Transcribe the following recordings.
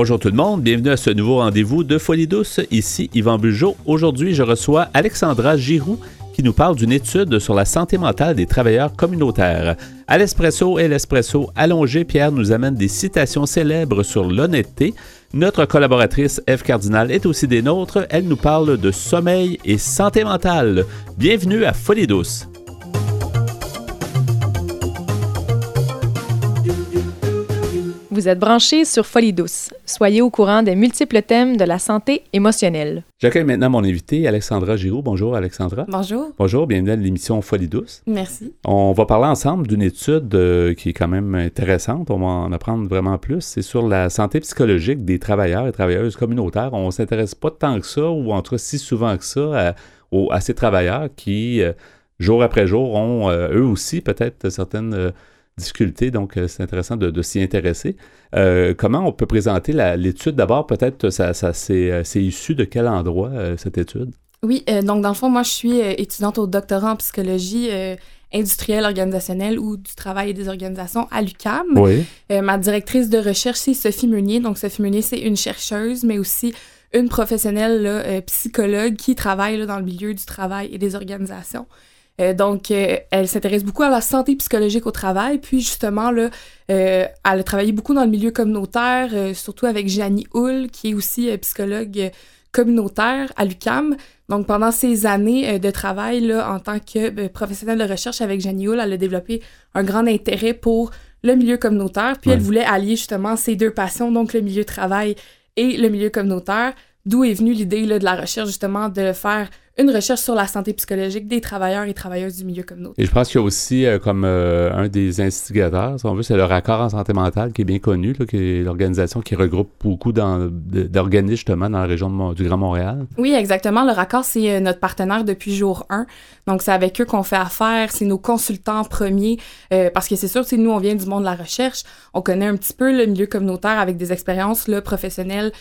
Bonjour tout le monde, bienvenue à ce nouveau rendez-vous de Folie douce. Ici Yvan Bugeaud. Aujourd'hui, je reçois Alexandra Giroux qui nous parle d'une étude sur la santé mentale des travailleurs communautaires. À l'espresso et l'espresso allongé, Pierre nous amène des citations célèbres sur l'honnêteté. Notre collaboratrice Eve Cardinal est aussi des nôtres. Elle nous parle de sommeil et santé mentale. Bienvenue à Folie douce. Vous êtes branchés sur Folie douce. Soyez au courant des multiples thèmes de la santé émotionnelle. J'accueille maintenant mon invité, Alexandra Giraud. Bonjour, Alexandra. Bonjour. Bonjour, bienvenue à l'émission Folie douce. Merci. On va parler ensemble d'une étude euh, qui est quand même intéressante. On va en apprendre vraiment plus. C'est sur la santé psychologique des travailleurs et travailleuses communautaires. On s'intéresse pas tant que ça, ou en tout cas si souvent que ça, à, ces travailleurs qui, euh, jour après jour, ont euh, eux aussi peut-être certaines difficultés, donc euh, c'est intéressant de, s'y intéresser. Euh, comment on peut présenter l'étude? D'abord? Peut-être ça, ça euh, c'est issu de quel endroit cette étude? Oui, donc dans le fond, moi je suis étudiante au doctorat en psychologie industrielle organisationnelle ou du travail et des organisations à l'UCAM. Oui. ma directrice de recherche, c'est Sophie Meunier. Donc Sophie Meunier, c'est une chercheuse, mais aussi une professionnelle psychologue qui travaille dans le milieu du travail et des organisations. Euh, donc, euh, elle s'intéresse beaucoup à la santé psychologique au travail. Puis, justement, là, euh, elle a travaillé beaucoup dans le milieu communautaire, surtout avec Janie Hull, qui est aussi psychologue communautaire à l'UCAM. Donc, pendant ces années de travail là, en tant que professionnelle de recherche avec Janie Hull, elle a développé un grand intérêt pour le milieu communautaire. Puis, elle voulait allier justement ces deux passions, donc le milieu travail et le milieu communautaire. D'où est venue l'idée de la recherche, justement, de faire une recherche sur la santé psychologique des travailleurs et travailleuses du milieu communautaire. Et je pense qu'il y a aussi, euh, comme euh, un des instigateurs, si on veut, c'est le raccord en santé mentale qui est bien connu, là, qui est l'organisation qui regroupe beaucoup d'organismes justement dans la région du Grand Montréal. Oui, exactement. Le raccord, c'est euh, notre partenaire depuis jour 1. Donc, c'est avec eux qu'on fait affaire. C'est nos consultants premiers. parce que c'est sûr, nous, on vient du monde de la recherche. On connaît un petit peu le milieu communautaire avec des expériences là, professionnelles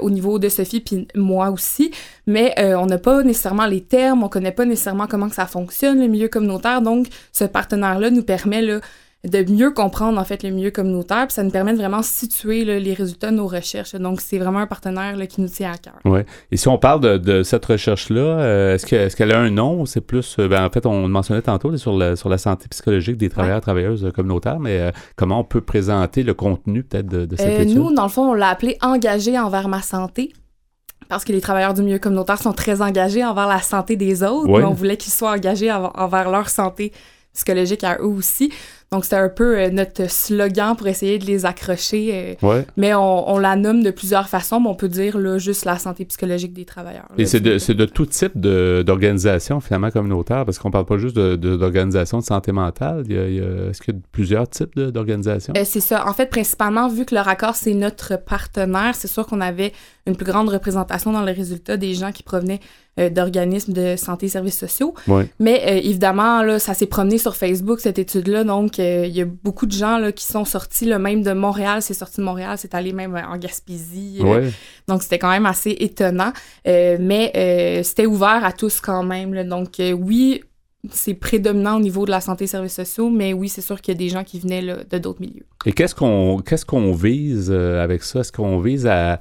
au niveau de Sophie, puis moi aussi. Mais on n'a pas nécessairement les termes, on connaît pas nécessairement comment que ça fonctionne, le milieu communautaire. Donc, ce partenaire-là nous permet là, de mieux comprendre en fait le milieu communautaire, puis ça nous permet de vraiment situer les résultats de nos recherches. Donc c'est vraiment un partenaire qui nous tient à cœur. Oui. Et si on parle de, cette recherche-là, euh, est-ce qu'elle est a un nom C'est plus, euh, ben, en fait, on mentionnait tantôt sur la, sur la santé psychologique des travailleurs travailleuses communautaires, mais euh, comment on peut présenter le contenu peut-être de, cette étude? Nous, dans le fond, on l'a appelé Engagé envers ma santé parce que les travailleurs du milieu communautaire sont très engagés envers la santé des autres, mais on voulait qu'ils soient engagés envers leur santé psychologique à eux aussi. Donc, c'était un peu euh, notre slogan pour essayer de les accrocher. Euh, mais on, la nomme de plusieurs façons, mais on peut dire là, juste la santé psychologique des travailleurs. Et c'est de, de, tout type d'organisation, finalement, communautaire, parce qu'on parle pas juste d'organisation de, de, santé mentale. Est-ce qu'il y a plusieurs types d'organisations? Euh, c'est ça. En fait, principalement, vu que le raccord, c'est notre partenaire, c'est sûr qu'on avait une plus grande représentation dans les résultats des gens qui provenaient d'organismes de santé et services sociaux. Mais évidemment, là, ça s'est promené sur Facebook, cette étude-là, donc il y a beaucoup de gens là, qui sont sortis, le même de Montréal, c'est sorti de Montréal, c'est allé même en Gaspésie. Euh, donc, c'était quand même assez étonnant. Euh, mais euh, c'était ouvert à tous quand même. Donc, oui, c'est prédominant au niveau de la santé et services sociaux, mais oui, c'est sûr qu'il y a des gens qui venaient de d'autres milieux. Et qu'est-ce qu'on qu'est-ce qu'on vise avec ça? Est-ce qu'on vise à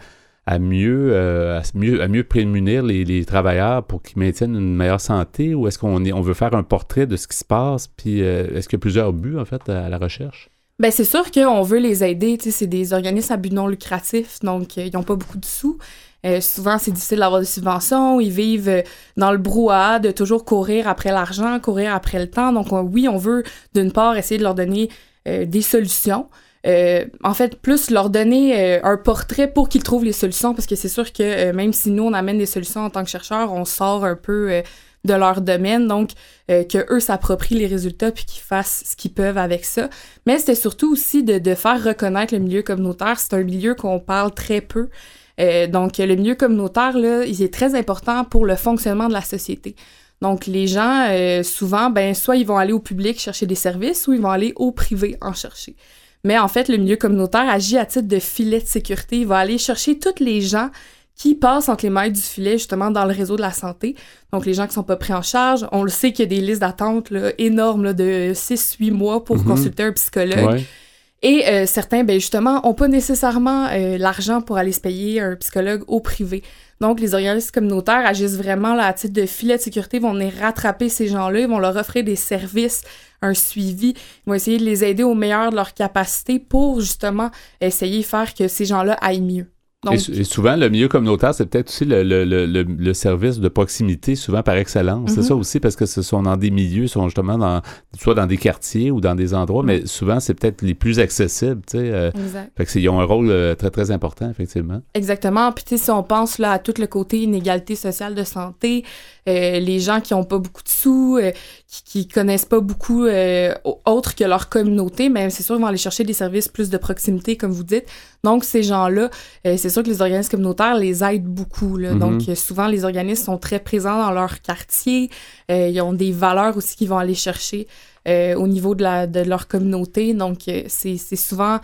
à mieux, à mieux, à mieux prémunir les, travailleurs pour qu'ils maintiennent une meilleure santé ou est-ce qu'on on veut faire un portrait de ce qui se passe? Puis est-ce qu'il y a plusieurs buts, en fait, à la recherche? Ben c'est sûr qu'on veut les aider. C'est des organismes à but non lucratif, donc ils n'ont pas beaucoup de sous. souvent, c'est difficile d'avoir des subventions. Ils vivent dans le brouhaha de toujours courir après l'argent, courir après le temps. Donc, oui, on veut, d'une part, essayer de leur donner des solutions. Euh, en fait, plus leur donner euh, un portrait pour qu'ils trouvent les solutions, parce que c'est sûr que euh, même si nous, on amène des solutions en tant que chercheurs, on sort un peu de leur domaine, donc que eux s'approprient les résultats puis qu'ils fassent ce qu'ils peuvent avec ça. Mais c'était surtout aussi de, de, faire reconnaître le milieu communautaire. C'est un milieu qu'on parle très peu. donc, le milieu communautaire, là, il est très important pour le fonctionnement de la société. Donc, les gens, souvent, ben, soit ils vont aller au public chercher des services ou ils vont aller au privé en chercher. Mais en fait, le milieu communautaire agit à titre de filet de sécurité. Il va aller chercher toutes les gens qui passent entre les mailles du filet, justement, dans le réseau de la santé. Donc, les gens qui sont pas pris en charge. On le sait qu'il y a des listes d'attente énormes là, de 6-8 mois pour mhm. consulter un psychologue. Et euh, certains, ben justement, ont pas nécessairement euh, l'argent pour aller se payer un psychologue au privé. Donc, les organismes communautaires agissent vraiment là, à titre de filet de sécurité, vont venir rattraper ces gens-là, ils vont leur offrir des services, un suivi, ils vont essayer de les aider au meilleur de leur capacité pour justement essayer de faire que ces gens-là aillent mieux et, souvent, le milieu communautaire, c'est peut-être aussi le, le, le, le, service de proximité, souvent par excellence. C'est mhm. ça aussi, parce que ce sont dans des milieux, sont justement dans, soit dans des quartiers ou dans des endroits, mais souvent, c'est peut-être les plus accessibles, tu sais. Euh, exact. Fait que ils ont un rôle euh, très, très important, effectivement. Exactement. Puis, si on pense là, à tout le côté inégalité sociale de santé, euh, les gens qui ont pas beaucoup de sous, qui, qui connaissent pas beaucoup euh, autre que leur communauté, mais c'est sûr qu'ils vont aller chercher des services plus de proximité, comme vous dites. Donc, ces gens-là, c'est sûr que les organismes communautaires les aident beaucoup. Là. Mm-hmm. Donc, souvent, les organismes sont très présents dans leur quartier. ils ont des valeurs aussi qu'ils vont aller chercher au niveau de, la, de leur communauté. Donc, c'est souvent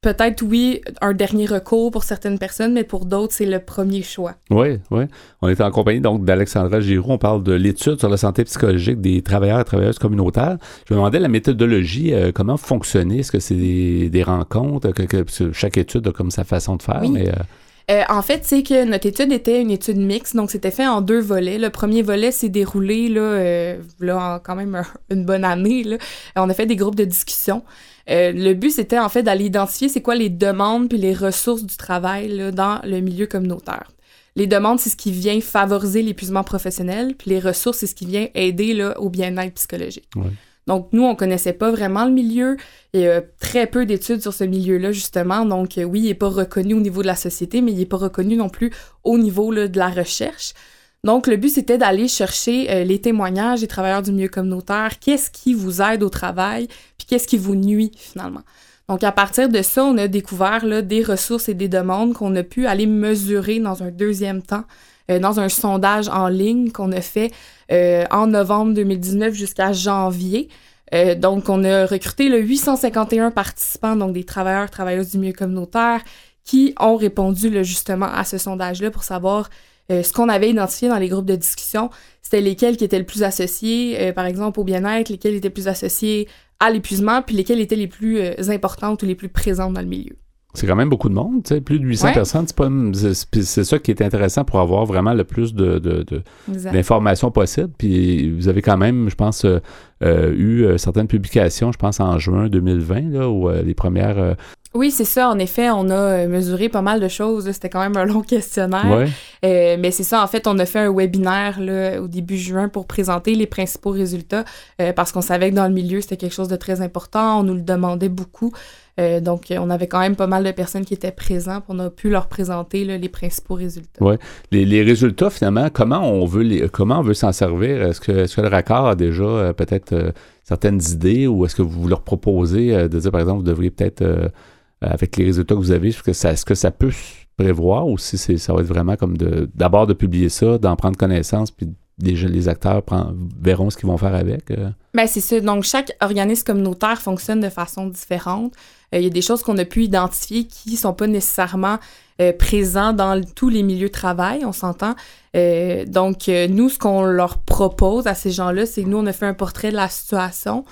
peut-être, oui, un dernier recours pour certaines personnes, mais pour d'autres, c'est le premier choix. Oui, oui. On est en compagnie donc d'Alexandra Giroux. On parle de l'étude sur la santé psychologique des travailleurs et travailleuses communautaires. Je me demandais la méthodologie, euh, comment fonctionner? Est-ce que c'est des, rencontres? Que, chaque étude a comme sa façon de faire, mais... Euh, euh, en fait, c'est que notre étude était une étude mixte, donc c'était fait en deux volets. Le premier volet s'est déroulé là, là en quand même une bonne année. Là. On a fait des groupes de discussion. Euh, le but, c'était en fait d'aller identifier c'est quoi les demandes puis les ressources du travail là, dans le milieu communautaire. Les demandes, c'est ce qui vient favoriser l'épuisement professionnel, puis les ressources, c'est ce qui vient aider là, au bien-être psychologique. Donc, nous, on connaissait pas vraiment le milieu. Il y a très peu d'études sur ce milieu-là, justement. Donc, euh, oui, il n'est pas reconnu au niveau de la société, mais il n'est pas reconnu non plus au niveau de la recherche. Donc, le but, c'était d'aller chercher euh, les témoignages des travailleurs du milieu communautaire, qu'est-ce qui vous aide au travail, puis qu'est-ce qui vous nuit finalement? Donc, à partir de ça, on a découvert des ressources et des demandes qu'on a pu aller mesurer dans un deuxième temps, euh, dans un sondage en ligne qu'on a fait euh, en novembre 2019 jusqu'à janvier. donc, on a recruté le 851 participants, donc des travailleurs, travailleuses du milieu communautaire, qui ont répondu justement à ce sondage-là pour savoir euh, ce qu'on avait identifié dans les groupes de discussion, c'était lesquels qui étaient le plus associés, euh, par exemple, au bien-être, lesquels étaient plus associés à l'épuisement, puis lesquels étaient les plus euh, importantes ou les plus présentes dans le milieu. C'est quand même beaucoup de monde, tu sais, plus de 800 personnes. C'est, ça qui est intéressant pour avoir vraiment le plus de, d'informations possibles. Puis vous avez quand même, je pense, eu certaines publications, je pense en juin 2020, là, où les premières oui, c'est ça. En effet, on a euh, mesuré pas mal de choses. C'était quand même un long questionnaire. Euh, mais c'est ça, en fait, on a fait un webinaire là, au début juin pour présenter les principaux résultats euh, parce qu'on savait que dans le milieu, c'était quelque chose de très important. On nous le demandait beaucoup. Donc, on avait quand même pas mal de personnes qui étaient présentes. On a pu leur présenter les principaux résultats. Oui. Les, résultats, finalement, comment on veut les, comment on veut s'en servir? Est-ce que, est que, le raccord a déjà peut-être certaines idées ou est-ce que vous leur proposez de dire, par exemple, vous devriez peut-être euh, avec les résultats que vous avez, est-ce que ça, est-ce peut prévoir ou si ça va être vraiment comme de, d'abord de publier ça, d'en prendre connaissance, puis déjà les acteurs verront ce qu'ils vont faire avec? Euh? Bien, c'est ça. Donc, chaque organisme communautaire fonctionne de façon différente. Euh, il y a des choses qu'on a pu identifier qui sont pas nécessairement euh, dans tous les milieux de travail, on s'entend. donc, nous, ce qu'on leur propose à ces gens-là, c'est que nous, on a fait un portrait de la situation.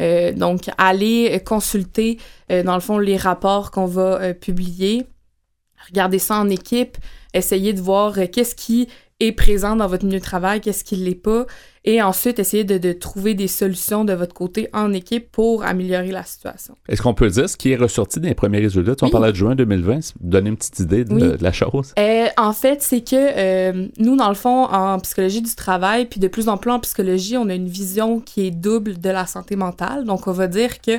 Euh, donc, allez consulter, euh, dans le fond, les rapports qu'on va euh, publier. Regardez ça en équipe. Essayez de voir qu'est-ce qui est présent dans votre milieu de travail, qu'est-ce qui ne l'est pas, et ensuite essayer de, trouver des solutions de votre côté en équipe pour améliorer la situation. Est-ce qu'on peut dire ce qui est ressorti des premiers résultats? Tu on parlait de juin 2020, donner une petite idée de, la chose. Euh, en fait, c'est que euh, nous, dans le fond, en psychologie du travail, puis de plus en plus en psychologie, on a une vision qui est double de la santé mentale. Donc, on va dire que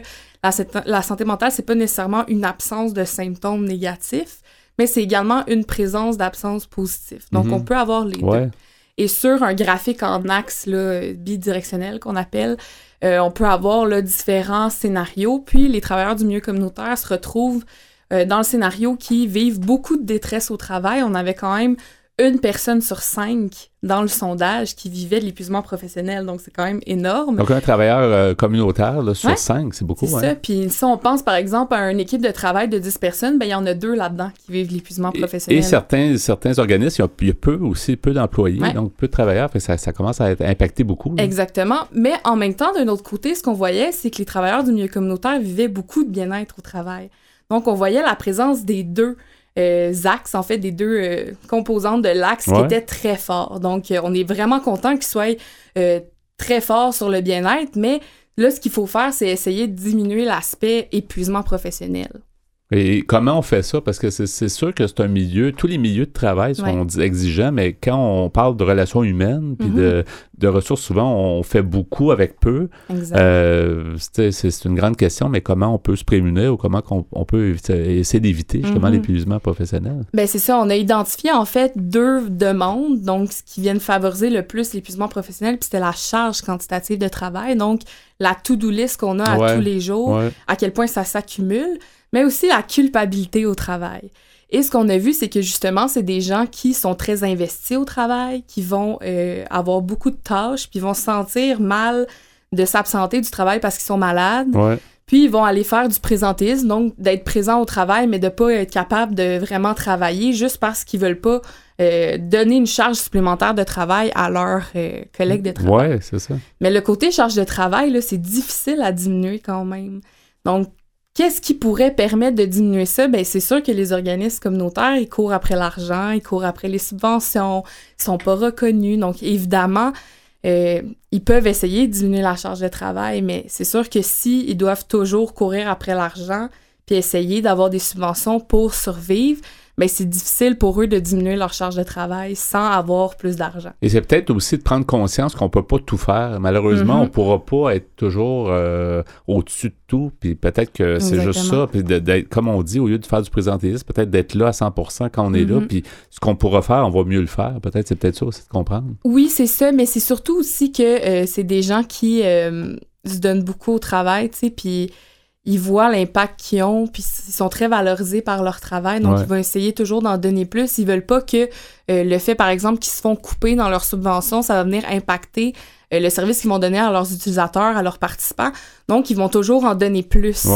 la, la santé mentale, c'est pas nécessairement une absence de symptômes négatifs, mais c'est également une présence d'absence positive. Donc, on mhm. peut avoir les deux. Et sur un graphique en axe là, bidirectionnel qu'on appelle, euh, on peut avoir là, différents scénarios. Puis les travailleurs du milieu communautaire se retrouvent euh, dans le scénario qui vivent beaucoup de détresse au travail. On avait quand même une personne sur cinq dans le sondage qui vivait de l'épuisement professionnel. Donc, c'est quand même énorme. Donc, un travailleur euh, communautaire là, sur cinq, c'est beaucoup. C'est ça. Puis, si on pense, par exemple, à une équipe de travail de 10 personnes, ben, il y en a deux là-dedans qui vivent l'épuisement professionnel. Et, certains, certains organismes, il y, a, peu aussi, peu d'employés, donc peu de travailleurs. Ça, ça, commence à être impacté beaucoup. Exactement. Mais en même temps, d'un autre côté, ce qu'on voyait, c'est que les travailleurs du milieu communautaire vivaient beaucoup de bien-être au travail. Donc, on voyait la présence des deux axes, en fait, des deux euh, composantes de l'axe qui étaient très forts. Donc, euh, on est vraiment content qu'ils soient euh, très forts sur le bien-être, mais là, ce qu'il faut faire, c'est essayer de diminuer l'aspect épuisement professionnel. Et comment on fait ça? Parce que c'est sûr que c'est un milieu, tous les milieux de travail sont exigeants, mais quand on parle de relations humaines, puis de, mm-hmm. de, ressources, souvent, on fait beaucoup avec peu. Euh, c'est une grande question, mais comment on peut se prémunir ou comment on, peut essayer d'éviter justement mm-hmm. l'épuisement professionnel? Ben c'est ça, on a identifié en fait deux demandes, donc ce qui viennent favoriser le plus l'épuisement professionnel, puis c'était la charge quantitative de travail, donc la to-do list qu'on a à tous les jours, à quel point ça s'accumule mais aussi la culpabilité au travail. Et ce qu'on a vu, c'est que justement, c'est des gens qui sont très investis au travail, qui vont euh, avoir beaucoup de tâches, puis vont se sentir mal de s'absenter du travail parce qu'ils sont malades. Puis ils vont aller faire du présentisme, donc d'être présent au travail, mais de pas être capable de vraiment travailler juste parce qu'ils veulent pas euh, donner une charge supplémentaire de travail à leurs euh, collègues de travail. Ouais, c'est ça. Mais le côté charge de travail, là, c'est difficile à diminuer quand même. Donc, Qu'est-ce qui pourrait permettre de diminuer ça? Ben, c'est sûr que les organismes communautaires, ils courent après l'argent, ils courent après les subventions, ils sont pas reconnus. Donc, évidemment, euh, ils peuvent essayer de diminuer la charge de travail, mais c'est sûr que si ils doivent toujours courir après l'argent puis essayer d'avoir des subventions pour survivre, ben, c'est difficile pour eux de diminuer leur charge de travail sans avoir plus d'argent. Et c'est peut-être aussi de prendre conscience qu'on peut pas tout faire. Malheureusement, on ne mm-hmm. on pourra pas être toujours euh, au-dessus de tout. Puis peut-être que c'est juste ça. Puis d'être, comme on dit, au lieu de faire du présentéisme, peut-être d'être là à 100% quand on est là. Mm-hmm. Puis ce qu'on pourra faire, on va mieux le faire. Peut-être c'est peut-être ça aussi de comprendre. Oui, c'est ça. Mais c'est surtout aussi que euh, c'est des gens qui euh, se donnent beaucoup au travail, tu sais. Puis ils voient l'impact qu'ils ont, puis ils sont très valorisés par leur travail, donc ils vont essayer toujours d'en donner plus. Ils veulent pas que euh, le fait, par exemple, qu'ils se font couper dans leur subvention, ça va venir impacter euh, le service qu'ils vont donner à leurs utilisateurs, à leurs participants. Donc, ils vont toujours en donner plus.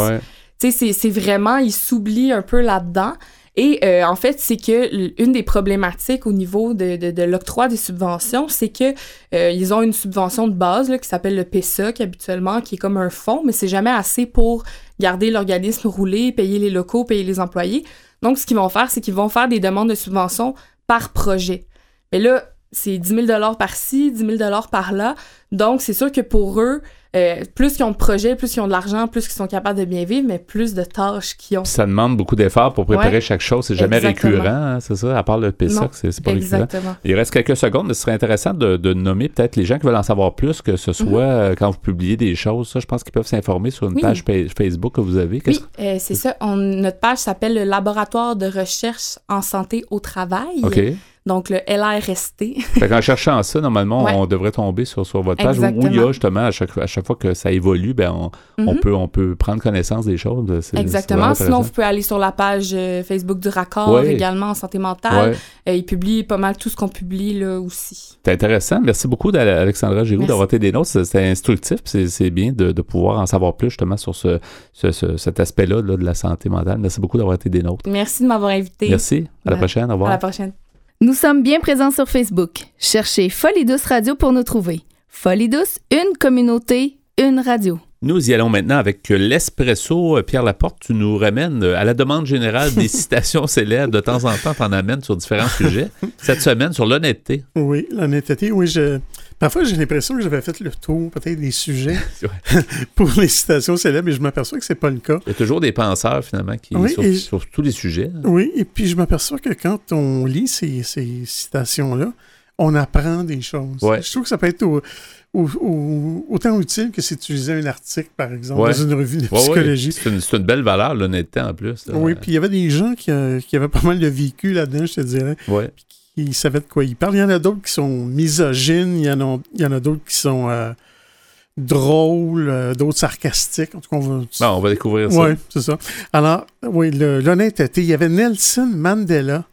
Tu sais, c'est vraiment, ils s'oublient un peu là-dedans. Et euh, en fait, c'est que une des problématiques au niveau de, l'octroi des subventions, c'est que euh, ils ont une subvention de base qui s'appelle le PSOC habituellement, qui est comme un fonds, mais c'est jamais assez pour garder l'organisme roulé, payer les locaux, payer les employés. Donc, ce qu'ils vont faire, c'est qu'ils vont faire des demandes de subventions par projet. Mais là, c'est 10 000 par-ci, 10 000 par-là. Donc, c'est sûr que pour eux, euh, plus qu'ils ont de projets, plus qu'ils ont de l'argent, plus qu'ils sont capables de bien vivre, mais plus de tâches qu'ils ont. Ça demande beaucoup d'efforts pour préparer chaque chose. C'est jamais récurrent, hein, c'est ça? À part le PSOC, c'est pas exactement. récurrent. Il reste quelques secondes, mais ce serait intéressant de, de nommer peut-être les gens qui veulent en savoir plus, que ce soit mhm. euh, quand vous publiez des choses. Ça, je pense qu'ils peuvent s'informer sur une page Facebook que vous avez. Oui, euh, c'est ça. notre page s'appelle le Laboratoire de recherche en santé au travail. OK donc le LRST. en cherchant ça, normalement, on devrait tomber sur, sur votre page où, il y a justement, à chaque, à chaque fois que ça évolue, ben on, on, mhm. peut, on peut prendre connaissance des choses. Exactement. Sinon, vous pouvez aller sur la page euh, Facebook du Raccord également en santé mentale. Euh, il publie pas mal tout ce qu'on publie là aussi. C'est intéressant. Merci beaucoup, Alexandra Giroux, d'avoir été des notes. C'est instructif. C'est bien de, de, pouvoir en savoir plus justement sur ce, ce, cet aspect-là de la santé mentale. Merci beaucoup d'avoir été des nôtres. Merci de m'avoir invité. Merci. À la prochaine. Au revoir. À la prochaine. Nous sommes bien présents sur Facebook. Cherchez Folie Douce Radio pour nous trouver. Folie Douce, une communauté, une radio. Nous y allons maintenant avec l'espresso. Pierre Laporte, tu nous ramènes à la demande générale des citations célèbres. De temps en temps, tu en amènes sur différents sujets. Cette semaine, sur l'honnêteté. Oui, l'honnêteté. Oui, je, Parfois, j'ai l'impression que j'avais fait le tour, peut-être, des sujets pour les citations célèbres, mais je m'aperçois que c'est pas le cas. Il y a toujours des penseurs, finalement, qui sur, tous les sujets. Oui, et puis je m'aperçois que quand on lit ces, citations-là, on apprend des choses. Je trouve que ça peut être autant utile que si tu lisais un article, par exemple, dans une revue de psychologie. C'est une, belle valeur, l'honnêteté, en plus. Oui, puis il y avait des gens qui, euh, qui, avaient pas mal de vécu là-dedans, je te dirais. Oui il savait de quoi il parle. Il y en a d'autres qui sont misogynes, il y en a, il y en a d'autres qui sont euh, drôles, euh, d'autres sarcastiques. En tout cas, on va, on va découvrir ça. Oui, c'est ça. Alors, oui, l'honnêteté. Il y avait Nelson Mandela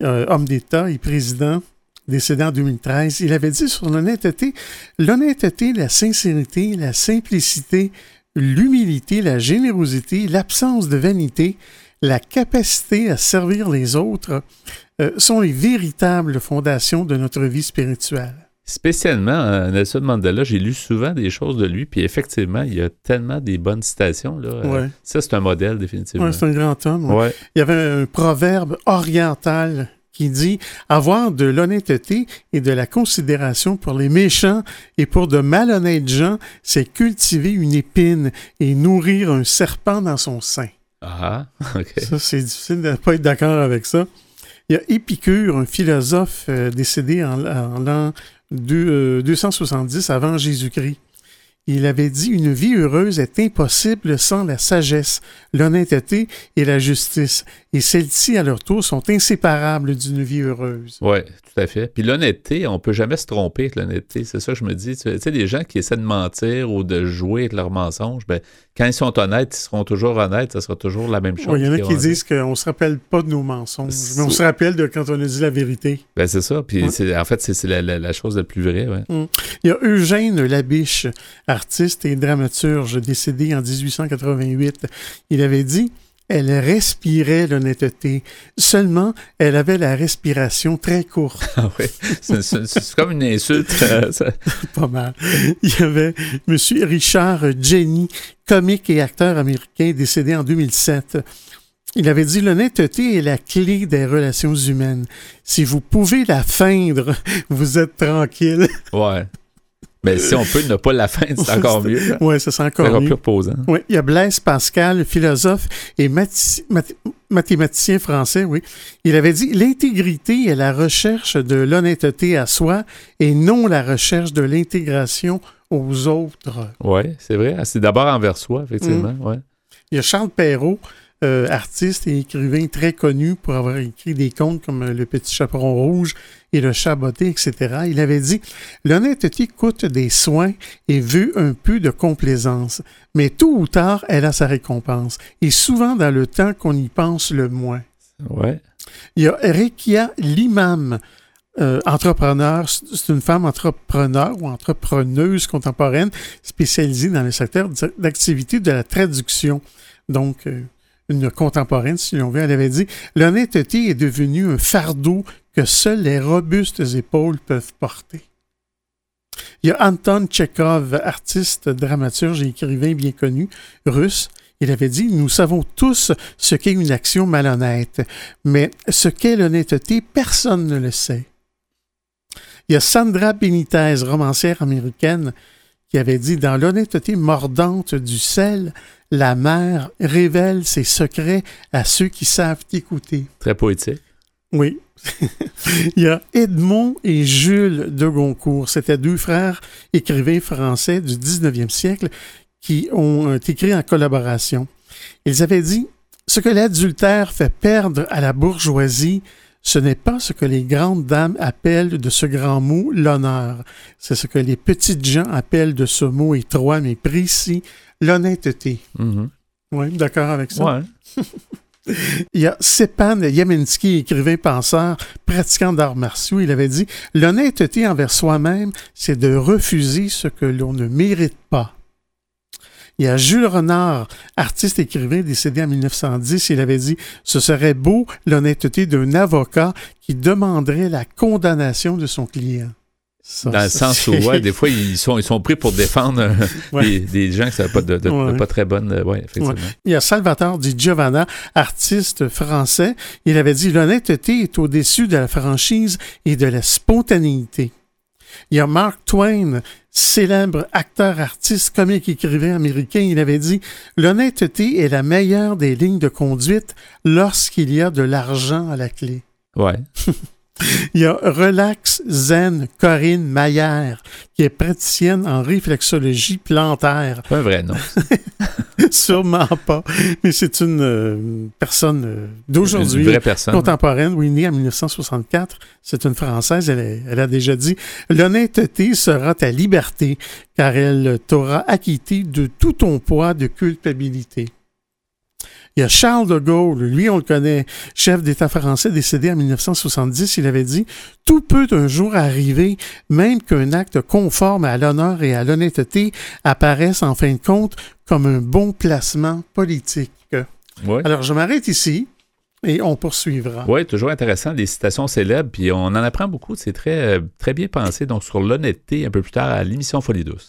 homme d'État et président, décédé en 2013. Il avait dit sur l'honnêteté, l'honnêteté, la sincérité, la simplicité, l'humilité, la générosité, l'absence de vanité, la capacité à servir les autres euh, sont les véritables fondations de notre vie spirituelle. Spécialement, euh, Nelson Mandela, j'ai lu souvent des choses de lui, puis effectivement, il y a tellement des bonnes citations. Là. Euh, ça, c'est un modèle, définitivement. C'est un grand homme. Il y avait un proverbe oriental qui dit avoir de l'honnêteté et de la considération pour les méchants et pour de malhonnêtes gens, c'est cultiver une épine et nourrir un serpent dans son sein. Ah, OK. Ça, c'est difficile de ne pas être d'accord avec ça. Il y a Épicure, un philosophe euh, décédé en, l'an 270 euh, avant Jésus-Christ. Il avait dit Une vie heureuse est impossible sans la sagesse, l'honnêteté et la justice. Et celles-ci, à leur tour, sont inséparables d'une vie heureuse. Oui, tout à fait. Puis l'honnêteté, on peut jamais se tromper avec l'honnêteté. C'est ça que je me dis. Tu sais, des gens qui essaient de mentir ou de jouer avec leurs mensonges, ben, quand ils sont honnêtes, ils seront toujours honnêtes. Ça sera toujours la même chose. Il y en a qui disent qu'on ne se rappelle pas de nos mensonges, mais on se rappelle de quand on a dit la vérité. Ben, c'est ça. Puis en fait, c'est la, chose la plus vraie. Mm. Il y a Eugène Labiche, artiste et dramaturge décédé en 1888. Il avait dit elle respirait l'honnêteté. Seulement, elle avait la respiration très courte. Ah oui, c'est comme une insulte. Pas mal. Il y avait M. Richard Jenny, comique et acteur américain décédé en 2007. Il avait dit l'honnêteté est la clé des relations humaines. Si vous pouvez la feindre, vous êtes tranquille. Ouais. Mais si on peut ne pas la fin, c'est encore mieux. Oui, ça c'est encore, mieux. plus Oui, il y a Blaise Pascal, philosophe et mathématicien français, oui. Il avait dit l'intégrité est la recherche de l'honnêteté à soi et non la recherche de l'intégration aux autres. Oui, c'est vrai. C'est d'abord envers soi, effectivement. Mm. Ouais. Il y a Charles Perrault, euh, artiste et écrivain très connu pour avoir écrit des contes comme euh, Le Petit Chaperon Rouge et Le Chat etc. Il avait dit L'honnêteté coûte des soins et veut un peu de complaisance, mais tôt ou tard, elle a sa récompense, et souvent dans le temps qu'on y pense le moins. Ouais. Il y a Rekia Limam. Euh, entrepreneur, c'est une femme entrepreneur ou entrepreneuse contemporaine spécialisée dans le secteur d'activité de la traduction. Donc, une contemporaine, si l'on veut, elle avait dit L'honnêteté est devenue un fardeau que seules les robustes épaules peuvent porter. Il y a Anton Tchekhov, artiste, dramaturge et écrivain bien connu, russe. Il avait dit Nous savons tous ce qu'est une action malhonnête, mais ce qu'est l'honnêteté, personne ne le sait. Il y a Sandra Benitez, romancière américaine, qui avait dit Dans l'honnêteté mordante du sel, la mère révèle ses secrets à ceux qui savent écouter. Très poétique. Oui. Il y a Edmond et Jules de Goncourt. C'était deux frères écrivains français du 19e siècle qui ont euh, écrit en collaboration. Ils avaient dit Ce que l'adultère fait perdre à la bourgeoisie, ce n'est pas ce que les grandes dames appellent de ce grand mot l'honneur. C'est ce que les petites gens appellent de ce mot étroit mais précis l'honnêteté. Mm-hmm. Oui, d'accord avec ça. Ouais. Il y a Sepan Yamensky, écrivain penseur, pratiquant d'arts martiaux, il avait dit L'honnêteté envers soi-même, c'est de refuser ce que l'on ne mérite pas. Il y a Jules Renard, artiste écrivain décédé en 1910, il avait dit Ce serait beau l'honnêteté d'un avocat qui demanderait la condamnation de son client dans le sens où, ouais, des fois, ils sont, ils sont pris pour défendre euh, des, gens qui ne pas, de, pas très bonnes. Euh, ouais, effectivement. Il y a Salvatore Di Giovanna, artiste français. Il avait dit L'honnêteté est au-dessus de la franchise et de la spontanéité. Il y a Mark Twain, célèbre acteur, artiste, comique, écrivain américain. Il avait dit L'honnêteté est la meilleure des lignes de conduite lorsqu'il y a de l'argent à la clé. Ouais. Il y a Relax Zen Corinne Maillère, qui est praticienne en réflexologie plantaire. Pas un vrai nom. Sûrement pas. Mais c'est une euh, personne euh, d'aujourd'hui. Une vraie personne. Contemporaine, oui, née en 1964. C'est une Française. Elle, elle a déjà dit L'honnêteté sera ta liberté, car elle t'aura acquitté de tout ton poids de culpabilité. Il y a Charles de Gaulle, lui, on le connaît, chef d'État français décédé en 1970, il avait dit Tout peut un jour arriver, même qu'un acte conforme à l'honneur et à l'honnêteté apparaisse en fin de compte comme un bon placement politique. Alors, je m'arrête ici. Et on poursuivra. Oui, toujours intéressant, des citations célèbres, puis on en apprend beaucoup, c'est très, très bien pensé, donc sur l'honnêteté un peu plus tard à l'émission Folie douce.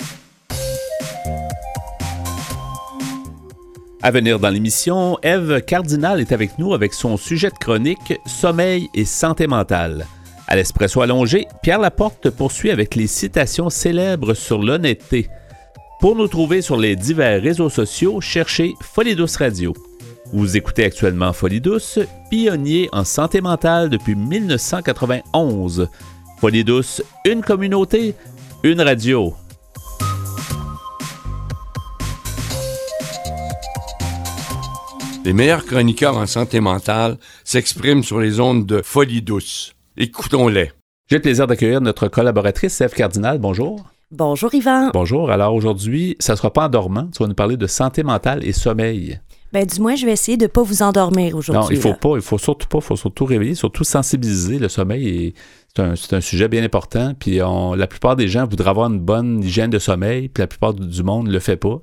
À venir dans l'émission, Eve Cardinal est avec nous avec son sujet de chronique Sommeil et santé mentale. À l'espresso allongé, Pierre Laporte poursuit avec les citations célèbres sur l'honnêteté. Pour nous trouver sur les divers réseaux sociaux, cherchez Folie Douce Radio. Vous écoutez actuellement Folie Douce, pionnier en santé mentale depuis 1991. Folie Douce, une communauté, une radio. Les meilleurs chroniqueurs en santé mentale s'expriment sur les ondes de Folie Douce. Écoutons-les. J'ai le plaisir d'accueillir notre collaboratrice, Eve Cardinal. Bonjour. Bonjour Yvan. Bonjour. Alors aujourd'hui, ça ne sera pas en dormant. Tu vas nous parler de santé mentale et sommeil. Ben, du moins, je vais essayer de ne pas vous endormir aujourd'hui. Non, il faut pas, il faut surtout pas, il faut surtout réveiller, surtout sensibiliser. Le sommeil c'est un, sujet bien important. Puis la plupart des gens voudraient avoir une bonne hygiène de sommeil, puis la plupart du monde ne le fait pas.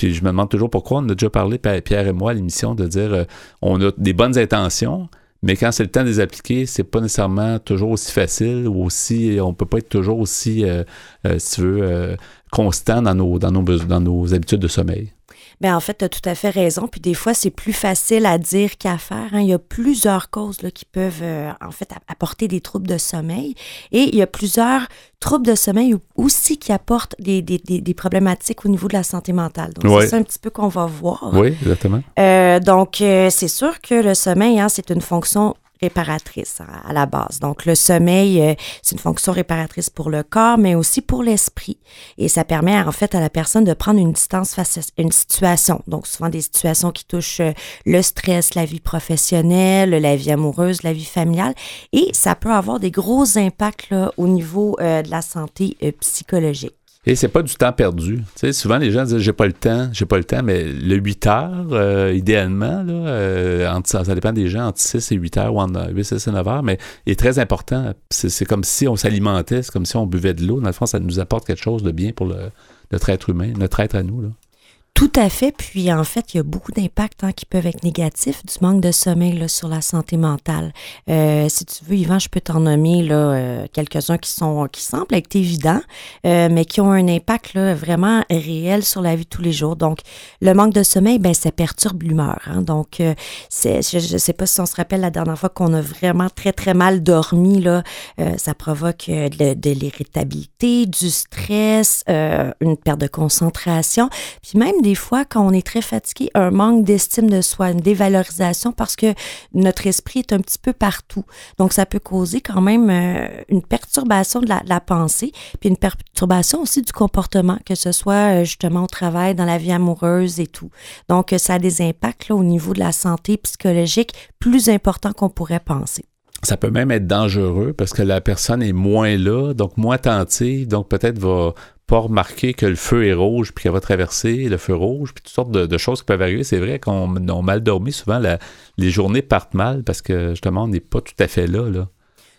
Puis je me demande toujours pourquoi on a déjà parlé, Pierre et moi, à l'émission, de dire euh, on a des bonnes intentions, mais quand c'est le temps de les appliquer, c'est pas nécessairement toujours aussi facile ou aussi, on peut pas être toujours aussi, euh, euh, si tu veux, constant dans nos, dans, nos, dans nos habitudes de sommeil. Bien, en fait, tu as tout à fait raison. Puis des fois, c'est plus facile à dire qu'à faire. Hein. Il y a plusieurs causes là, qui peuvent, euh, en fait, apporter des troubles de sommeil. Et il y a plusieurs troubles de sommeil aussi qui apportent des, des, des, problématiques au niveau de la santé mentale. Donc, c'est ça un petit peu qu'on va voir. Oui, exactement. Euh, donc, euh, c'est sûr que le sommeil, hein, c'est une fonction réparatrice à la base. Donc, le sommeil, euh, c'est une fonction réparatrice pour le corps, mais aussi pour l'esprit. Et ça permet en fait à la personne de prendre une distance face à une situation. Donc, souvent des situations qui touchent euh, le stress, la vie professionnelle, la vie amoureuse, la vie familiale. Et ça peut avoir des gros impacts au niveau euh, de la santé psychologique. Et c'est pas du temps perdu. Tu sais, souvent, les gens disent j'ai pas le temps, j'ai pas le temps, mais le 8 heures, euh, idéalement, là, euh, ça, dépend des gens, entre 6 et 8 heures ou entre 8, 6 et 9 heures, mais est très important. C'est comme si on s'alimentait, c'est comme si on buvait de l'eau. Dans le fond, ça nous apporte quelque chose de bien pour le, notre être humain, notre être à nous. Là. Tout à fait. Puis en fait, il y a beaucoup d'impacts hein, qui peuvent être négatifs du manque de sommeil là, sur la santé mentale. Euh, si tu veux, Yvan, je peux t'en nommer là, euh, quelques-uns qui sont qui semblent être évidents, euh, mais qui ont un impact là, vraiment réel sur la vie de tous les jours. Donc, le manque de sommeil, ben ça perturbe l'humeur. Hein. Donc, c'est, je ne sais pas si on se rappelle la dernière fois qu'on a vraiment très très mal dormi là, ça provoque de, de l'irritabilité, du stress, une perte de concentration, puis même des fois, quand on est très fatigué, un manque d'estime de soi, une dévalorisation parce que notre esprit est un petit peu partout. Donc, ça peut causer quand même euh, une perturbation de la, pensée, puis une perturbation aussi du comportement, que ce soit euh, justement au travail, dans la vie amoureuse et tout. Donc, ça a des impacts là, au niveau de la santé psychologique plus importants qu'on pourrait penser ça peut même être dangereux parce que la personne est moins là, donc moins attentive, donc peut-être va pas remarquer que le feu est rouge, puis qu'elle va traverser le feu rouge, puis toutes sortes de, choses qui peuvent arriver. C'est vrai qu'on a mal dormi, souvent les journées partent mal parce que justement, on n'est pas tout à fait là. là.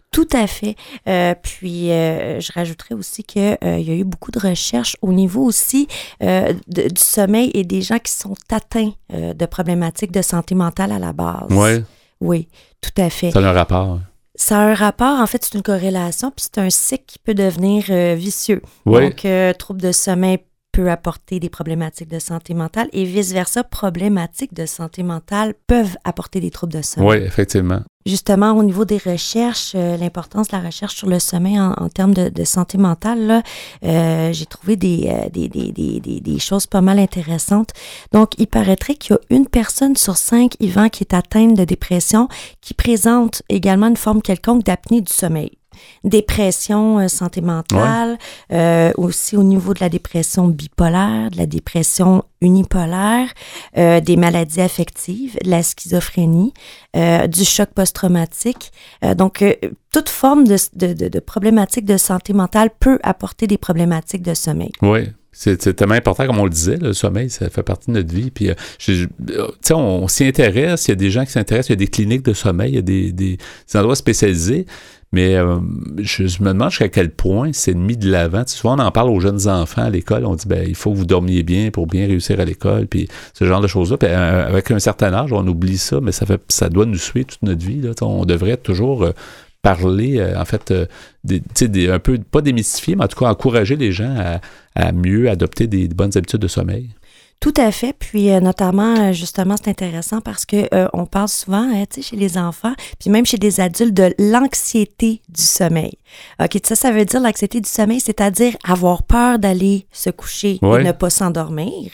Tout à fait. Euh, puis, euh, je rajouterais aussi qu'il euh, y a eu beaucoup de recherches au niveau aussi du sommeil et des gens qui sont atteints de problématiques de santé mentale à la base. Oui. Oui, tout à fait. Ça a un rapport. Ça a un rapport, en fait, c'est une corrélation, puis c'est un cycle qui peut devenir euh, vicieux. Donc, euh, trouble de sommeil peut apporter des problématiques de santé mentale et vice-versa, problématiques de santé mentale peuvent apporter des troubles de sommeil. Oui, effectivement. Justement, au niveau des recherches, euh, l'importance de la recherche sur le sommeil en, termes de, santé mentale, euh, j'ai trouvé euh, des, des, des, des, choses pas mal intéressantes. Donc, il paraîtrait qu'il y a une personne sur cinq, Yvan, qui est atteinte de dépression, qui présente également une forme quelconque d'apnée du sommeil dépression euh, santé mentale, euh, aussi au niveau de la dépression bipolaire, de la dépression unipolaire, euh, des maladies affectives, de la schizophrénie, du choc post-traumatique. donc, toute forme de, de, de, problématique de santé mentale peut apporter des problématiques de sommeil. Oui. C'est tellement important, comme on le disait, le sommeil, ça fait partie de notre vie. Puis, euh, on, on s'y intéresse, il y a des gens qui s'intéressent, il y a des cliniques de sommeil, il y a des, des, endroits spécialisés. Mais euh, je, me demande jusqu'à quel point c'est mis de l'avant. souvent, on en parle aux jeunes enfants à l'école. On dit ben il faut que vous dormiez bien pour bien réussir à l'école, puis ce genre de choses-là. Puis avec un certain âge, on oublie ça, mais ça fait ça doit nous suivre toute notre vie. Là. On devrait toujours parler, euh, en fait, euh, des, un peu, pas démystifier, mais en tout cas encourager les gens à, à mieux adopter des bonnes habitudes de sommeil. Tout à fait. Puis euh, notamment, euh, justement, c'est intéressant parce que euh, on parle souvent, hein, tu sais, chez les enfants, puis même chez des adultes, de l'anxiété du sommeil. Ok, ça, ça veut dire l'anxiété du sommeil, c'est-à-dire avoir peur d'aller se coucher et ne pas s'endormir,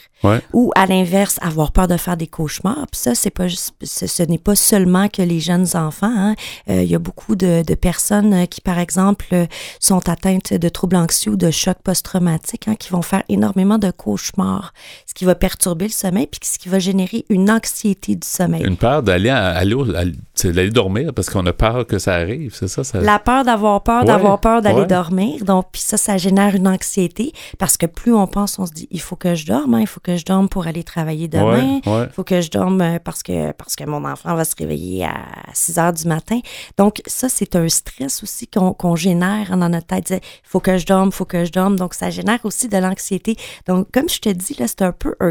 ou à l'inverse, avoir peur de faire des cauchemars. Puis ça, c'est pas juste, ce, n'est pas seulement que les jeunes enfants. Hein. Il y a beaucoup de, de, personnes qui, par exemple, sont atteintes de troubles anxieux ou de chocs post-traumatiques, hein, qui vont faire énormément de cauchemars, ce qui va perturber le sommeil, puis ce qui va générer une anxiété du sommeil. Une peur d'aller aller, dormir parce qu'on a peur que ça arrive, c'est ça, ça, La peur d'avoir peur, d'avoir peur d'aller dormir. Donc, puis ça, ça génère une anxiété parce que plus on pense, on se dit, il faut que je dorme, hein, il faut que je dorme pour aller travailler demain, il faut que je dorme euh, parce que, parce que mon enfant va se réveiller à 6 heures du matin. Donc, ça, c'est un stress aussi qu'on génère dans notre tête. Il faut que je dorme, il faut que je dorme. Donc, ça génère aussi de l'anxiété. Donc, comme je te dis, là, c'est un peu un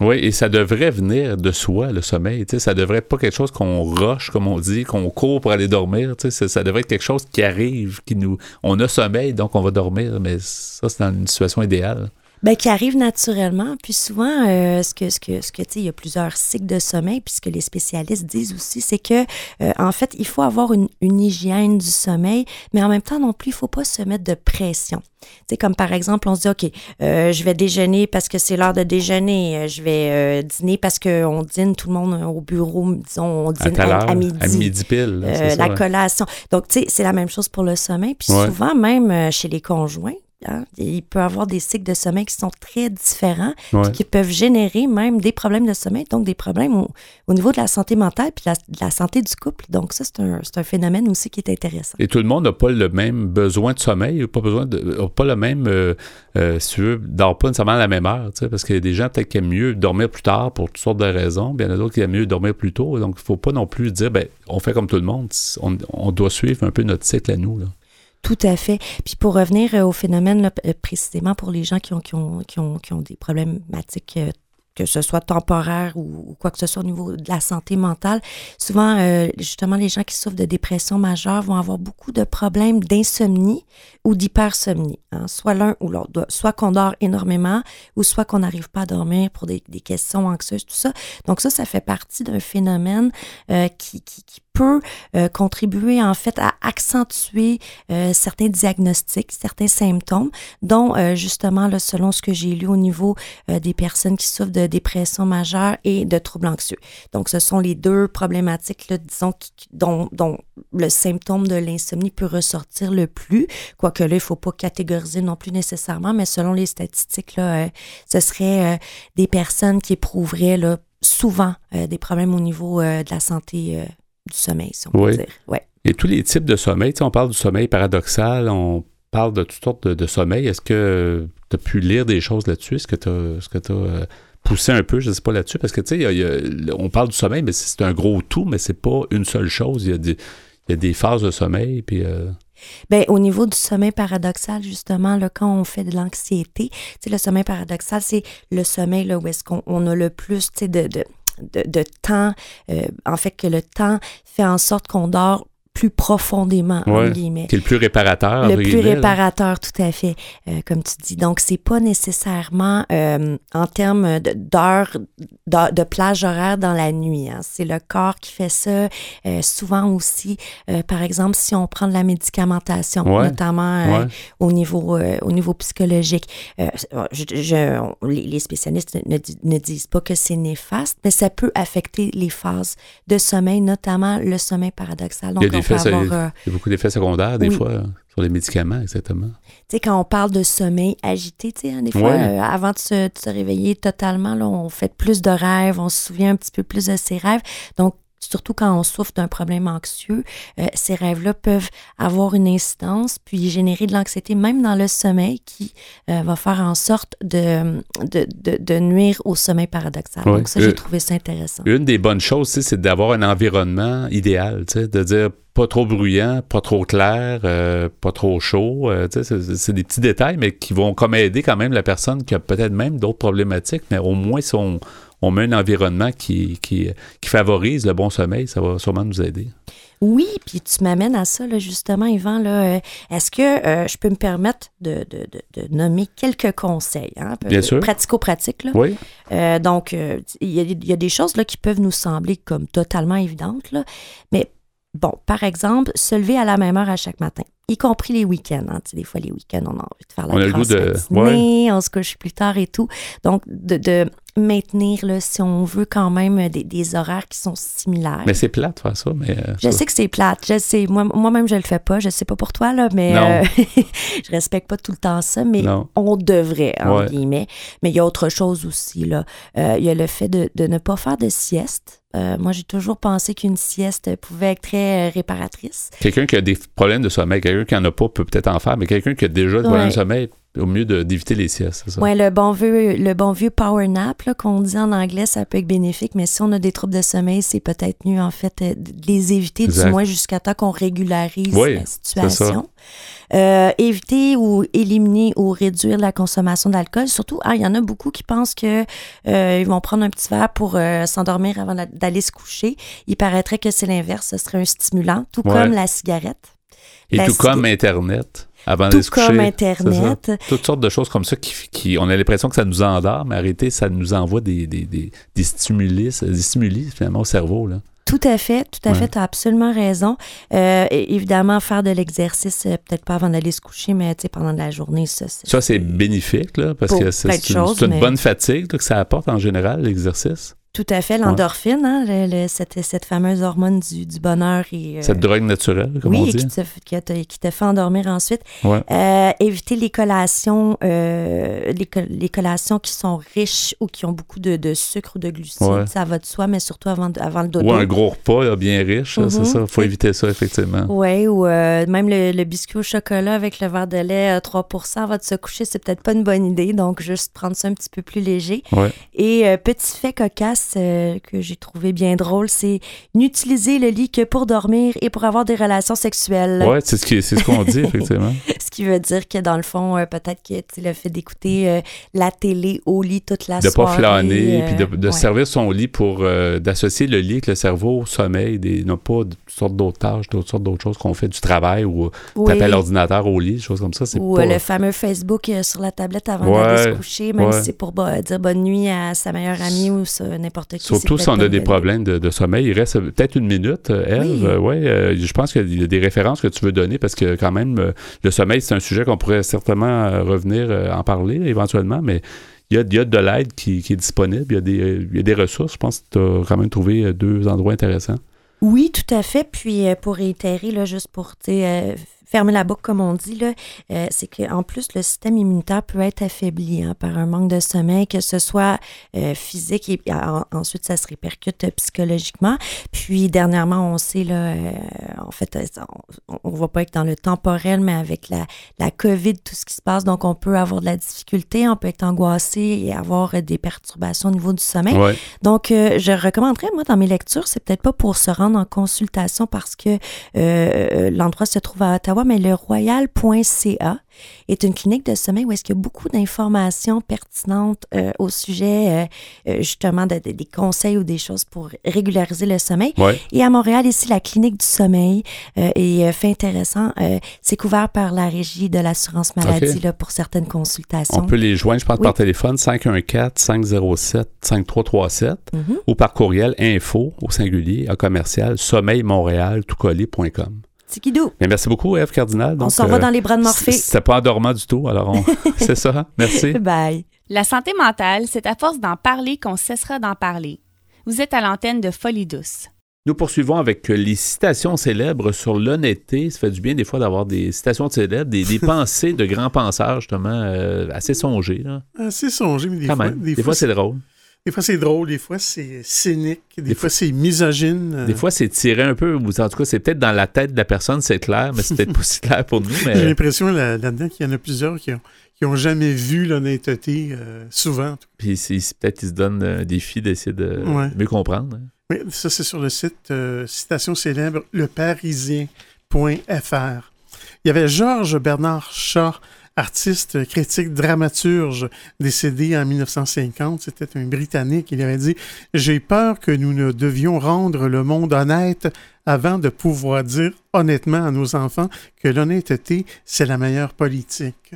Oui, et ça devrait venir de soi, le sommeil. Tu sais, ça devrait être pas quelque chose qu'on roche, comme on dit, qu'on court pour aller dormir. Tu sais, ça devrait être quelque chose qui arrive, qui nous. On a sommeil, donc on va dormir, mais ça, c'est dans une situation idéale. Bien, qui arrive naturellement. Puis souvent, euh, ce que, ce que, ce que tu sais, il y a plusieurs cycles de sommeil. Puis ce que les spécialistes disent aussi, c'est que, euh, en fait, il faut avoir une, une, hygiène du sommeil, mais en même temps non plus, il faut pas se mettre de pression. Tu sais, comme par exemple, on se dit, OK, euh, je vais déjeuner parce que c'est l'heure de déjeuner. Je vais dîner parce qu'on dîne tout le monde au bureau, disons, on dîne à, midi. À midi pile. la collation. Donc, tu sais, c'est la même chose pour le sommeil. Puis souvent, même chez les conjoints, Hein? Il peut avoir des cycles de sommeil qui sont très différents, qui peuvent générer même des problèmes de sommeil, donc des problèmes au, niveau de la santé mentale puis de la santé du couple. Donc ça, c'est un, un, phénomène aussi qui est intéressant. Et tout le monde n'a pas le même besoin de sommeil, pas besoin de, pas le même, euh, euh, si tu veux, dort pas nécessairement à la même heure, parce qu'il y a des gens peut-être qui aiment mieux dormir plus tard pour toutes sortes de raisons, il y en a d'autres qui aiment mieux dormir plus tôt. Donc il ne faut pas non plus dire, ben, on fait comme tout le monde, on, on doit suivre un peu notre cycle à nous. Là. Tout à fait. Puis pour revenir euh, au phénomène, euh, précisément pour les gens qui ont, qui ont, qui ont, qui ont des problématiques euh, que ce soit temporaire ou, quoi que ce soit au niveau de la santé mentale, souvent, justement, les gens qui souffrent de dépression majeure vont avoir beaucoup de problèmes d'insomnie ou d'hypersomnie, hein, soit l'un ou l'autre, soit qu'on dort énormément ou soit qu'on n'arrive pas à dormir pour des, des, questions anxieuses, tout ça. Donc ça, ça fait partie d'un phénomène qui, qui, qui peut euh, contribuer en fait à accentuer euh, certains diagnostics, certains symptômes, dont euh, justement, là, selon ce que j'ai lu au niveau des personnes qui souffrent de dépression majeure et de troubles anxieux. Donc, ce sont les deux problématiques, là, disons, dont, dont, le symptôme de l'insomnie peut ressortir le plus, quoique là, il ne faut pas catégoriser non plus nécessairement, mais selon les statistiques, là, ce serait des personnes qui éprouveraient là, souvent des problèmes au niveau de la santé du sommeil, si on peut dire. Ouais. Et tous les types de sommeil, on parle du sommeil paradoxal, on parle de toutes sortes de, sommeil. Est-ce que tu as pu lire des choses là-dessus? Est-ce que tu as, euh, poussé un peu, je ne sais pas là-dessus? Parce que, tu sais, on parle du sommeil, mais c'est un gros tout, mais c'est pas une seule chose. Il y a des, il y a des phases de sommeil, puis... Euh, Bien, au niveau du sommeil paradoxal, justement, là, quand on fait de l'anxiété, le sommeil paradoxal, c'est le sommeil là, où est-ce qu'on a le plus de, de, de, temps, euh, en fait que le temps fait en sorte qu'on dort plus profondément, ouais, guillemets. Qui est le plus réparateur. Le plus réparateur, tout à fait, euh, comme tu dis. Donc, c'est pas nécessairement euh, en termes d'heures, de, plage horaire dans la nuit. Hein. C'est le corps qui fait ça. Euh, souvent aussi, par exemple, si on prend de la médicamentation, notamment au, niveau, au niveau psychologique, je, les, spécialistes ne, ne disent pas que c'est néfaste, mais ça peut affecter les phases de sommeil, notamment le sommeil paradoxal. Donc, euh, il y a beaucoup d'effets secondaires, des fois, sur les médicaments, exactement. Tu sais, quand on parle de sommeil agité, tu sais, hein, des fois, euh, avant de se, réveiller totalement, là, on fait plus de rêves, on se souvient un petit peu plus de ses rêves. Donc, surtout quand on souffre d'un problème anxieux, euh, ces rêves-là peuvent avoir une incidence puis générer de l'anxiété même dans le sommeil qui euh, va faire en sorte de, de, de, nuire au sommeil paradoxal. Donc ça, j'ai trouvé ça intéressant. Une des bonnes choses, c'est d'avoir un environnement idéal, de dire pas trop bruyant, pas trop clair, euh, pas trop chaud. Euh, c'est des petits détails, mais qui vont comme aider quand même la personne qui a peut-être même d'autres problématiques, mais au moins si on, met un environnement qui, qui, favorise le bon sommeil, ça va sûrement nous aider. Oui, puis tu m'amènes à ça, là, justement, Yvan. Euh, est-ce que je peux me permettre de, nommer quelques conseils? Hein, Bien sûr. Pratico-pratiques. Oui. donc, il y, a des choses là, qui peuvent nous sembler comme totalement évidentes, là, mais Bon, par exemple, se lever à la même heure à chaque matin, y compris les week-ends. Hein. des fois, les week-ends, on a envie de faire la on a le goût de... on se couche plus tard et tout. Donc, de, maintenir, là, si on veut, quand même des, horaires qui sont similaires. Mais c'est plate faire ça. Mais euh, je sais que c'est plate. Je sais, moi, moi-même, je le fais pas. Je sais pas pour toi, là, mais euh, je respecte pas tout le temps ça, mais on devrait, en guillemets. Mais il y a autre chose aussi. Là. Euh, il y a le fait de, de ne pas faire de sieste. Euh, moi, j'ai toujours pensé qu'une sieste pouvait être très euh, réparatrice. Quelqu'un qui a des problèmes de sommeil, quelqu'un qui n'en a pas peut peut-être en faire, mais quelqu'un qui a déjà des problèmes de sommeil, au mieux d'éviter les siestes, c'est ça? Oui, le bon vieux, le bon vieux power nap, qu'on dit en anglais, ça peut être bénéfique, mais si on a des troubles de sommeil, c'est peut-être mieux, en fait, euh, de les éviter, du moins jusqu'à temps qu'on régularise la situation. Euh, éviter ou éliminer ou réduire la consommation d'alcool. Surtout, ah, il y en a beaucoup qui pensent que euh, ils vont prendre un petit verre pour euh, s'endormir avant d'aller se coucher. Il paraîtrait que c'est l'inverse, ce serait un stimulant, tout comme la cigarette. Et tout comme Internet. Avant tout se coucher, comme Internet. Toutes sortes de choses comme ça qui, on a l'impression que ça nous endort, mais arrêtez, ça nous envoie des, des, des, des stimuli, des stimuli finalement au cerveau. Là. Tout à fait, tout à fait, tu as absolument raison. Euh, évidemment, faire de l'exercice, euh, peut-être pas avant d'aller se coucher, mais pendant la journée, ça, c'est... Ça, c'est bénéfique, là, parce que c'est une, bonne fatigue que ça apporte en général, l'exercice. Tout à fait, l'endorphine, hein, cette, cette, fameuse hormone du, du bonheur. Et, euh, cette drogue naturelle, comme oui, on dit. Qui te, qui, te, qui te fait endormir ensuite. Euh, éviter les collations, euh, les, collations qui sont riches ou qui ont beaucoup de, de sucre ou de glucides. Ça va de soi, mais surtout avant, avant le dodo. Ou un gros repas bien riche, c'est mhm. ça. Il faut éviter ça, effectivement. Oui, ou même le, biscuit au chocolat avec le verre de lait 3% avant de se coucher, c'est peut-être pas une bonne idée. Donc, juste prendre ça un petit peu plus léger. Et petit fait cocasse, euh, que j'ai trouvé bien drôle, c'est n'utiliser le lit que pour dormir et pour avoir des relations sexuelles. Oui, c'est ce qu'on dit, effectivement. ce qui veut dire que dans le fond, euh, peut-être que le fait d'écouter euh, la télé au lit toute la soirée. De pas flâner, puis de, servir son lit pour d'associer le lit avec le cerveau au sommeil, des, non pas toutes sortes d'autres tâches, d'autres sortes d'autres choses qu'on fait du travail ou oui. taper l'ordinateur au lit, des choses comme ça. Ou le fameux Facebook sur la tablette avant d'aller se coucher, même si c'est pour dire bonne nuit à sa meilleure amie ou n'importe Surtout si on a des problèmes de, sommeil. Il reste peut-être une minute, Eve. Oui. Euh, euh, je pense qu'il y a des références que tu veux donner parce que quand même, euh, le sommeil, c'est un sujet qu'on pourrait certainement revenir en parler éventuellement, mais il y a, de l'aide qui, est disponible. Il y, a des, il y a des ressources. Je pense que tu as quand même trouvé deux endroits intéressants. Oui, tout à fait. Puis pour réitérer, là, juste pour fermer la boucle, comme on dit, là, euh, c'est qu'en plus, le système immunitaire peut être affaibli hein, par un manque de sommeil, que ce soit euh, physique et ensuite ça se répercute euh, psychologiquement. Puis dernièrement, on sait, là, en fait, on ne va pas être dans le temporel, mais avec la, la COVID, tout ce qui se passe, donc on peut avoir de la difficulté, on peut être angoissé et avoir des perturbations au niveau du sommeil. Donc, je recommanderais, moi, dans mes lectures, c'est peut-être pas pour se rendre en consultation parce que l'endroit se trouve à Ottawa, mais le royal.ca est une clinique de sommeil où est-ce qu'il y a beaucoup d'informations pertinentes euh, au sujet euh, euh, justement de, des conseils ou des choses pour régulariser le sommeil. Et à Montréal, ici, la clinique du sommeil est fait intéressant. c'est couvert par la régie de l'assurance maladie là, pour certaines consultations. On peut les joindre, je pense, par téléphone 514-507-5337 mm-hmm. ou par courriel info au singulier à commercial sommeilmontréal tout mais merci beaucoup, Eve Cardinal. on s'en va euh, dans les bras de Morphée. C'était pas endormant du tout, alors c'est ça. Merci. Bye. La santé mentale, c'est à force d'en parler qu'on cessera d'en parler. Vous êtes à l'antenne de Folie douce. Nous poursuivons avec les citations célèbres sur l'honnêteté. Ça fait du bien des fois d'avoir des citations célèbres, des, pensées de grands penseurs, justement, euh, assez songées. Assez songées, mais des fois, des, fois, c'est drôle. Des fois, c'est drôle, des fois, c'est cynique, des, fois, c'est misogyne. Des fois, c'est tiré un peu, ou en tout cas, c'est peut-être dans la tête de la personne, c'est clair, mais c'est peut-être pas si clair pour nous. Mais... J'ai l'impression là-dedans qu'il y en a plusieurs qui ont, qui ont jamais vu l'honnêteté euh, souvent. Puis peut-être qu'ils se donnent un défi d'essayer de mieux comprendre. Hein. Oui, ça c'est sur le site euh, citation célèbre leparisien.fr. Il y avait Georges Bernard Shaw, artiste, critique, dramaturge, décédé en 1950. C'était un Britannique. Il avait dit J'ai peur que nous ne devions rendre le monde honnête avant de pouvoir dire honnêtement à nos enfants que l'honnêteté, c'est la meilleure politique.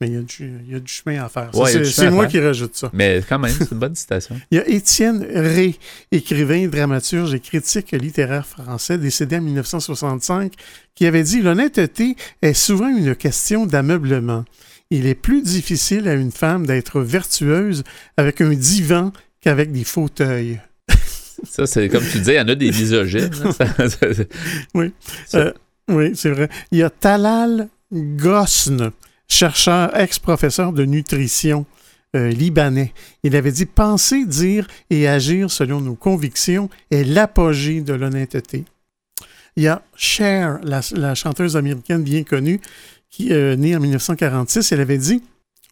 Mais il y, a du, chemin à faire. c'est moi qui rajoute ça. Mais quand même, c'est une bonne citation. il y a Étienne Ré, écrivain, dramaturge et critique littéraire français, décédé en 1965, qui avait dit L'honnêteté est souvent une question d'ameublement. Il est plus difficile à une femme d'être vertueuse avec un divan qu'avec des fauteuils. Ça, c'est comme tu disais, il y en a des misogynes. oui, euh, oui c'est vrai. Il y a Talal Gosne chercheur, ex-professeur de nutrition euh, libanais. Il avait dit Penser, dire et agir selon nos convictions est l'apogée de l'honnêteté. Il y a Cher, la, chanteuse américaine bien connue, qui est euh, née en 1946. Elle avait dit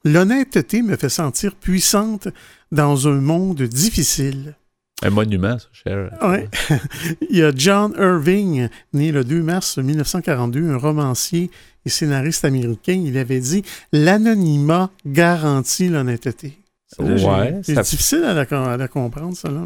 L'honnêteté me fait sentir puissante dans un monde difficile. Un monument, ça, Cher. Oui. Il y a John Irving, né le 2 mars 1942, un romancier et scénariste américain, il avait dit L'anonymat garantit l'honnêteté. C'est difficile à la, comprendre, ça. Là,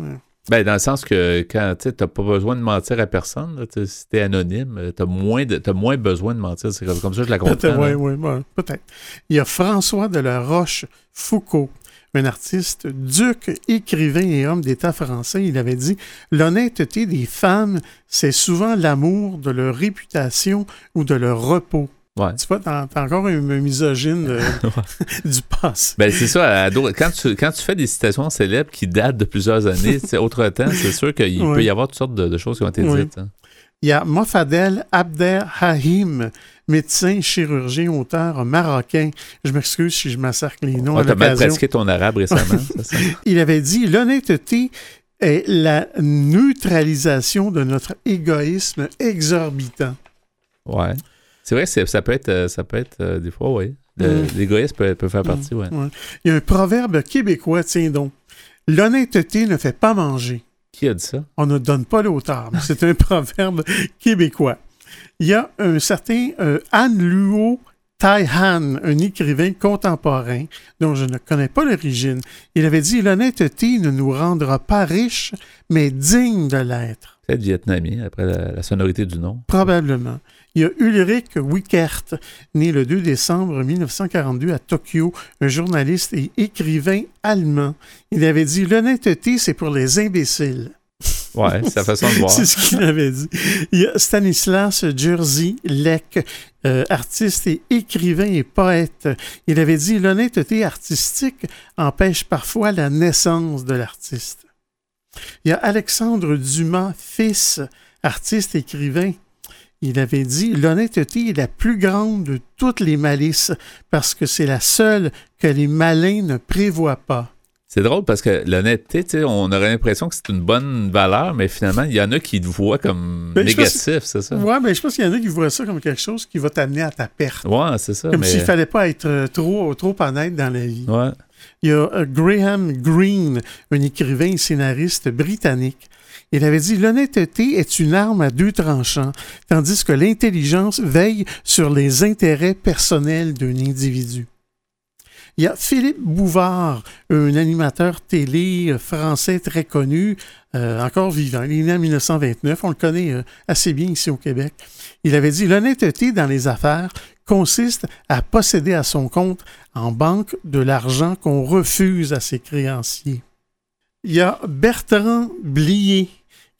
ben, dans le sens que quand tu n'as pas besoin de mentir à personne, si tu es anonyme, tu as, moins moins besoin de mentir. C'est comme, ça que je la comprends. Oui, oui, peut-être. Il y a François de la Roche-Foucault, un artiste, duc, écrivain et homme d'État français. Il avait dit L'honnêteté des femmes, c'est souvent l'amour de leur réputation ou de leur repos. Tu vois, t'as, encore une misogyne du passé. Ben, c'est ça. quand, tu, quand tu fais des citations célèbres qui datent de plusieurs années, c'est autre temps, c'est sûr qu'il peut y avoir toutes sortes de, choses qui ont été dites. Hein. Il y a Mofadel Abder Hahim, médecin, chirurgien, auteur marocain. Je m'excuse si je massacre les noms. Tu as mal pratiqué ton arabe récemment. ça? Il avait dit L'honnêteté est la neutralisation de notre égoïsme exorbitant. Ouais. C'est vrai ça peut être, euh, ça peut être euh, des fois, oui. Mm. L'égoïsme peut, faire partie, oui. Il y a un proverbe québécois, tiens donc. L'honnêteté ne fait pas manger. Qui a dit ça? On ne donne pas l'auteur, mais c'est un proverbe québécois. Il y a un certain euh, Anne Luo Tai Han, un écrivain contemporain dont je ne connais pas l'origine. Il avait dit L'honnêteté ne nous rendra pas riches, mais dignes de l'être. Peut-être vietnamien, après la sonorité du nom. Probablement. Il y a Ulrich Wickert, né le 2 décembre 1942 à Tokyo, un journaliste et écrivain allemand. Il avait dit L'honnêteté, c'est pour les imbéciles. Ouais, c'est sa façon de voir. c'est ce qu'il avait dit. Il y a Stanislas Jerzy Lek, euh, artiste et écrivain et poète. Il avait dit L'honnêteté artistique empêche parfois la naissance de l'artiste. Il y a Alexandre Dumas, fils, artiste, écrivain, il avait dit L'honnêteté est la plus grande de toutes les malices parce que c'est la seule que les malins ne prévoient pas. C'est drôle parce que l'honnêteté, on aurait l'impression que c'est une bonne valeur, mais finalement, il y en a qui le voient comme ben, négatif, c'est ça? Oui, mais je pense qu'il y en a qui voient ça comme quelque chose qui va t'amener à ta perte. Oui, c'est ça. Comme s'il ne fallait pas être euh, trop, trop honnête dans la vie. Ouais. Il y a euh, Graham Greene, un écrivain et scénariste britannique. Il avait dit L'honnêteté est une arme à deux tranchants, tandis que l'intelligence veille sur les intérêts personnels d'un individu. Il y a Philippe Bouvard, un animateur télé français très connu, euh, encore vivant. Il est né en 1929, on le connaît euh, assez bien ici au Québec. Il avait dit L'honnêteté dans les affaires consiste à posséder à son compte en banque de l'argent qu'on refuse à ses créanciers. Il y a Bertrand Blier,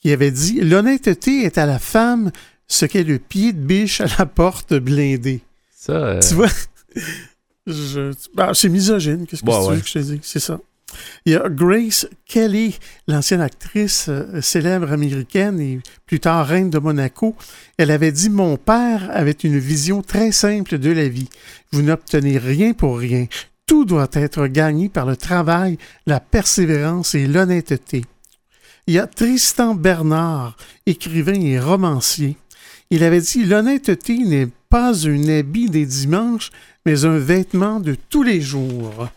qui avait dit L'honnêteté est à la femme ce qu'est le pied de biche à la porte blindée. Ça. Euh, tu vois? Bah, C'est misogyne, qu'est-ce que tu veux que je te dise? C'est ça. Il y a Grace Kelly, l'ancienne actrice euh, célèbre américaine et plus tard reine de Monaco. Elle avait dit Mon père avait une vision très simple de la vie. Vous n'obtenez rien pour rien. tout doit être gagné par le travail, la persévérance et l'honnêteté. Il y a Tristan Bernard, écrivain et romancier. Il avait dit L'honnêteté n'est pas un habit des dimanches, mais un vêtement de tous les jours.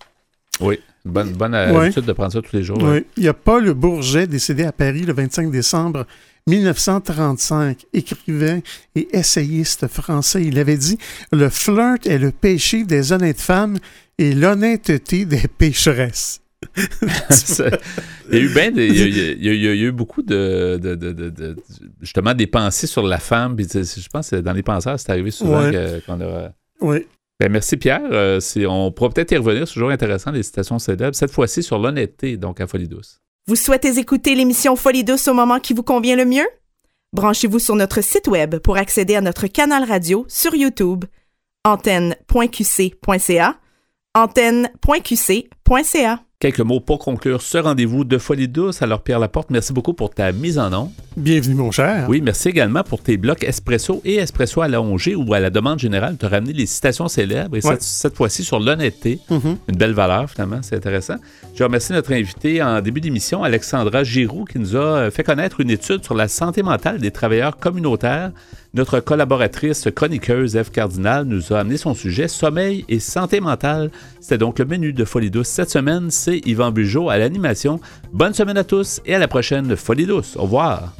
Oui, bonne, bonne habitude de prendre ça tous les jours. Oui. Il y a Paul Bourget, décédé à Paris le 25 décembre 1935, écrivain et essayiste français. Il avait dit Le flirt est le péché des honnêtes femmes et l'honnêteté des pécheresses. Il, y a eu ben il, y a, eu beaucoup de, justement des pensées sur la femme. je pense que dans les penseurs, c'est arrivé souvent qu'on a. Oui. Ben, merci Pierre. Euh, on pourra peut-être y revenir. C'est toujours intéressant, les citations célèbres. Cette fois-ci sur l'honnêteté, donc à Folie Douce. Vous souhaitez écouter l'émission Folie Douce au moment qui vous convient le mieux? Branchez-vous sur notre site web pour accéder à notre canal radio sur YouTube, antenne.qc.ca, antenne.qc.ca. Quelques mots pour conclure ce rendez-vous de Folie Douce. Alors, Pierre Laporte, merci beaucoup pour ta mise en nom. Bienvenue, mon cher. Oui, merci également pour tes blocs espresso et espresso à l'allongé ou à la demande générale. Tu as ramené les citations célèbres et cette, fois-ci sur l'honnêteté. Mm-hmm. Une belle valeur, finalement. C'est intéressant. Je remercie notre invité en début d'émission, Alexandra Giroux, qui nous a fait connaître une étude sur la santé mentale des travailleurs communautaires. Notre collaboratrice chroniqueuse Eve Cardinal nous a amené son sujet Sommeil et santé mentale. C'était donc le menu de Folie Douce. Cette semaine, c'est Yvan Bugeaud à l'animation. Bonne semaine à tous et à la prochaine Folie Douce. Au revoir.